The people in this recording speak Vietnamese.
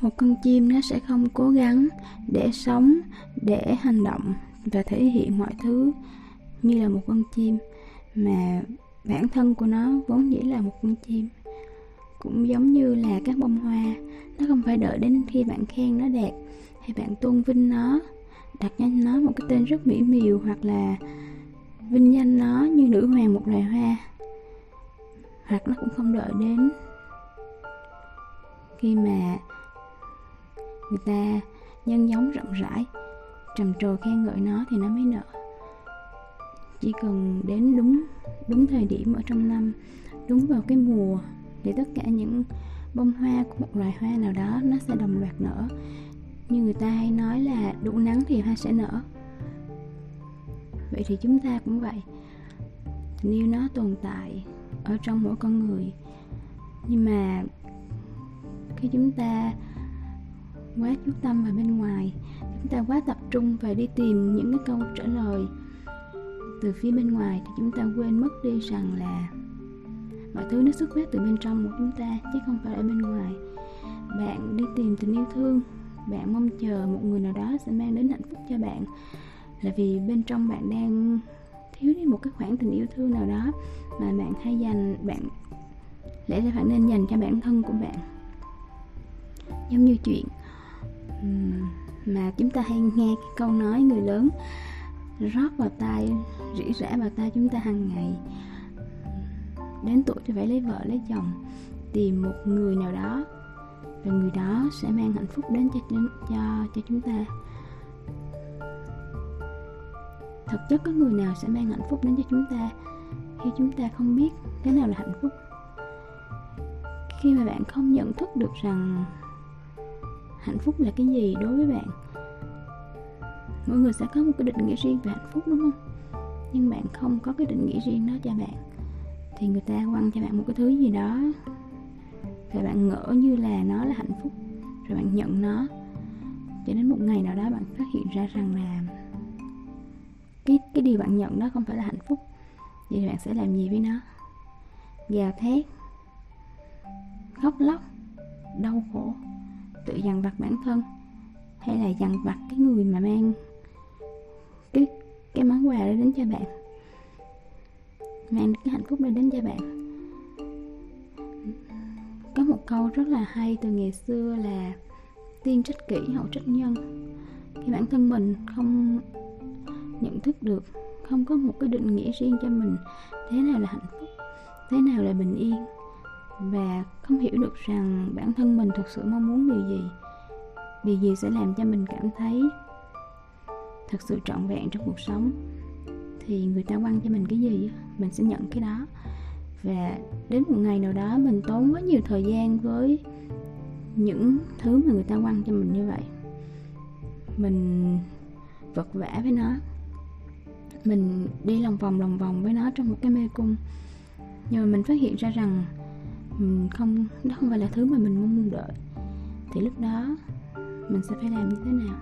một con chim nó sẽ không cố gắng để sống, để hành động và thể hiện mọi thứ như là một con chim, mà bản thân của nó vốn dĩ là một con chim. Cũng giống như là các bông hoa, nó không phải đợi đến khi bạn khen nó đẹp hay bạn tôn vinh nó, đặt cho nó một cái tên rất mỹ miều hoặc là vinh danh nó như nữ hoàng một loài hoa. Hoặc nó cũng không đợi đến khi mà người ta nhân giống rộng rãi. Trầm trồ khen ngợi nó thì nó mới nở chỉ cần đến đúng đúng thời điểm ở trong năm, đúng vào cái mùa để tất cả những bông hoa của một loài hoa nào đó nó sẽ đồng loạt nở. Như người ta hay nói là đủ nắng thì hoa sẽ nở. Vậy thì chúng ta cũng vậy. Tình yêu nó tồn tại ở trong mỗi con người, nhưng mà khi chúng ta quá chú tâm vào bên ngoài. Chúng ta quá tập trung và đi tìm những cái câu trả lời. Từ phía bên ngoài thì chúng ta quên mất đi rằng là mọi thứ nó xuất phát từ bên trong của chúng ta, chứ không phải ở bên ngoài. Bạn đi tìm tình yêu thương. Bạn mong chờ một người nào đó sẽ mang đến hạnh phúc cho bạn. Là vì bên trong bạn đang thiếu đi một cái khoảng tình yêu thương nào đó mà bạn hay dành, bạn lẽ ra bạn nên dành cho bản thân của bạn. Giống như chuyện mà chúng ta hay nghe cái câu nói người lớn, rót vào tai rỉ rả vào tai chúng ta hàng ngày. Đến tuổi thì phải lấy vợ, lấy chồng, tìm một người nào đó, và người đó sẽ mang hạnh phúc đến cho cho cho chúng ta. Thực chất có người nào sẽ mang hạnh phúc đến cho chúng ta khi chúng ta không biết cái nào là hạnh phúc? Khi mà bạn không nhận thức được rằng hạnh phúc là cái gì đối với bạn? Mỗi người sẽ có một cái định nghĩa riêng về hạnh phúc, đúng không? Nhưng bạn không có cái định nghĩa riêng đó cho bạn, thì người ta quăng cho bạn một cái thứ gì đó rồi bạn ngỡ như là nó là hạnh phúc, rồi bạn nhận nó. Cho đến một ngày nào đó bạn phát hiện ra rằng là cái cái điều bạn nhận đó không phải là hạnh phúc, vậy thì bạn sẽ làm gì với nó? Gào thét, khóc lóc, đau khổ tự dằn vặt bản thân hay là dằn vặt cái người mà mang cái cái món quà đó đến cho bạn, mang cái hạnh phúc đó đến cho bạn. Có một câu rất là hay từ ngày xưa là tiên trách kỷ hậu trách nhân. Khi bản thân mình không nhận thức được, không có một cái định nghĩa riêng cho mình, thế nào là hạnh phúc, thế nào là bình yên và không hiểu được rằng bản thân mình thực sự mong muốn điều gì. Điều gì sẽ làm cho mình cảm thấy thật sự trọn vẹn trong cuộc sống? Thì người ta quăng cho mình cái gì mình sẽ nhận cái đó. Và đến một ngày nào đó mình tốn quá nhiều thời gian với những thứ mà người ta quăng cho mình như vậy. Mình vật vã với nó. Mình đi lòng vòng lòng vòng với nó trong một cái mê cung. Nhưng mà mình phát hiện ra rằng không, đó không phải là thứ mà mình mong đợi. Thì lúc đó, mình sẽ phải làm như thế nào?